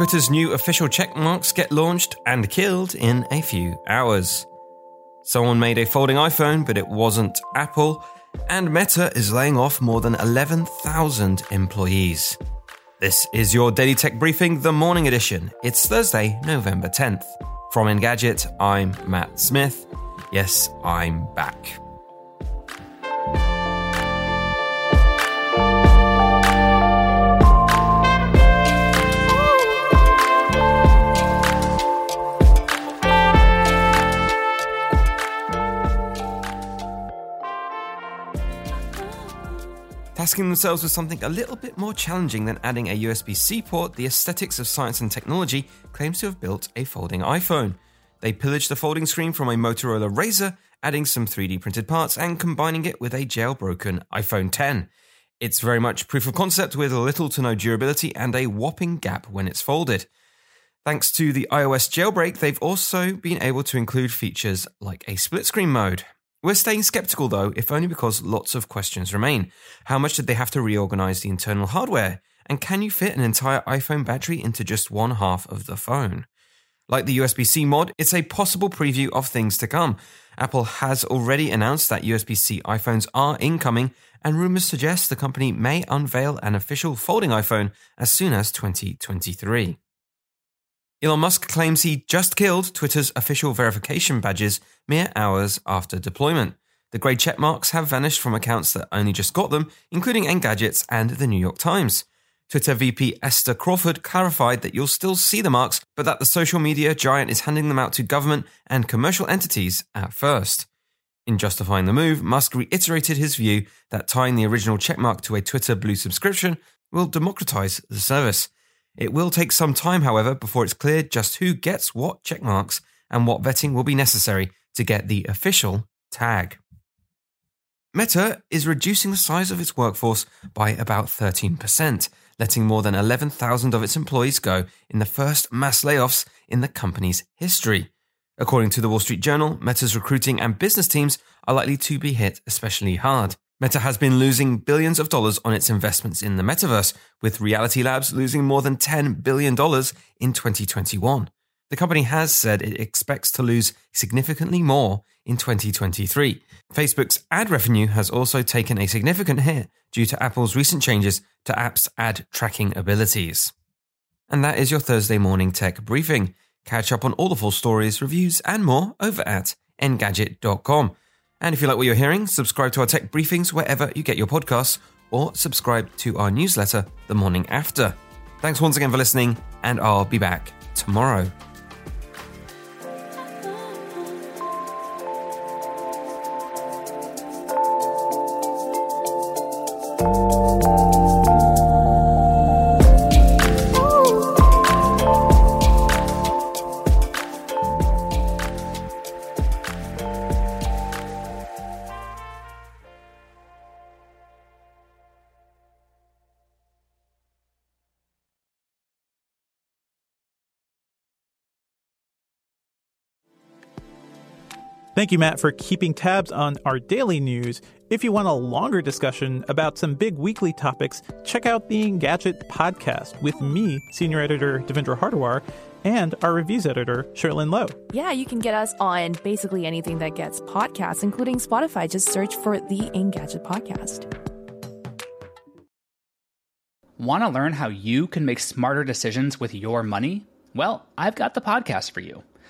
Twitter's new official check marks get launched and killed in a few hours. Someone made a folding iPhone, but it wasn't Apple, and Meta is laying off more than 11,000 employees. This is your Daily Tech Briefing, the morning edition. It's Thursday, November 10th. From Engadget, I'm Matt Smith. Yes, I'm back. Tasking themselves with something a little bit more challenging than adding a USB C port, the Aesthetics of Science and Technology claims to have built a folding iPhone. They pillaged the folding screen from a Motorola Razr, adding some 3D printed parts and combining it with a jailbroken iPhone 10. It's very much proof of concept with little to no durability and a whopping gap when it's folded. Thanks to the iOS jailbreak, they've also been able to include features like a split screen mode. We're staying skeptical though, if only because lots of questions remain. How much did they have to reorganize the internal hardware? And can you fit an entire iPhone battery into just one half of the phone? Like the USB C mod, it's a possible preview of things to come. Apple has already announced that USB C iPhones are incoming, and rumors suggest the company may unveil an official folding iPhone as soon as 2023. Elon Musk claims he just killed Twitter's official verification badges mere hours after deployment. The grey check marks have vanished from accounts that only just got them, including Engadgets and the New York Times. Twitter VP Esther Crawford clarified that you'll still see the marks, but that the social media giant is handing them out to government and commercial entities at first. In justifying the move, Musk reiterated his view that tying the original checkmark to a Twitter Blue subscription will democratize the service. It will take some time, however, before it's clear just who gets what checkmarks and what vetting will be necessary to get the official tag. Meta is reducing the size of its workforce by about 13%, letting more than 11,000 of its employees go in the first mass layoffs in the company's history. According to the Wall Street Journal, Meta's recruiting and business teams are likely to be hit especially hard. Meta has been losing billions of dollars on its investments in the metaverse, with Reality Labs losing more than $10 billion in 2021. The company has said it expects to lose significantly more in 2023. Facebook's ad revenue has also taken a significant hit due to Apple's recent changes to apps' ad tracking abilities. And that is your Thursday morning tech briefing. Catch up on all the full stories, reviews, and more over at engadget.com. And if you like what you're hearing, subscribe to our tech briefings wherever you get your podcasts or subscribe to our newsletter the morning after. Thanks once again for listening, and I'll be back tomorrow. Thank you, Matt, for keeping tabs on our daily news. If you want a longer discussion about some big weekly topics, check out the Engadget podcast with me, senior editor Devendra Hardawar, and our reviews editor, Cherlynn Low. Yeah, you can get us on basically anything that gets podcasts, including Spotify. Just search for the Engadget podcast. Want to learn how you can make smarter decisions with your money? Well, I've got the podcast for you.